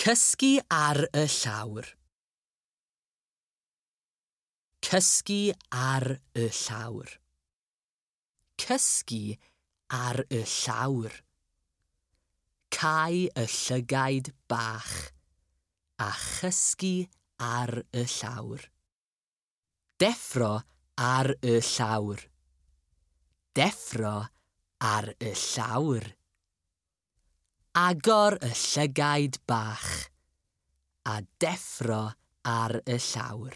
Cysgu ar y llawr. Cysgu ar y llawr. Cysgu ar y llawr. Cau y llygaid bach a chysgu ar y llawr. Deffro ar y llawr. Deffro ar y llawr agor y llygaid bach a deffro ar y llawr.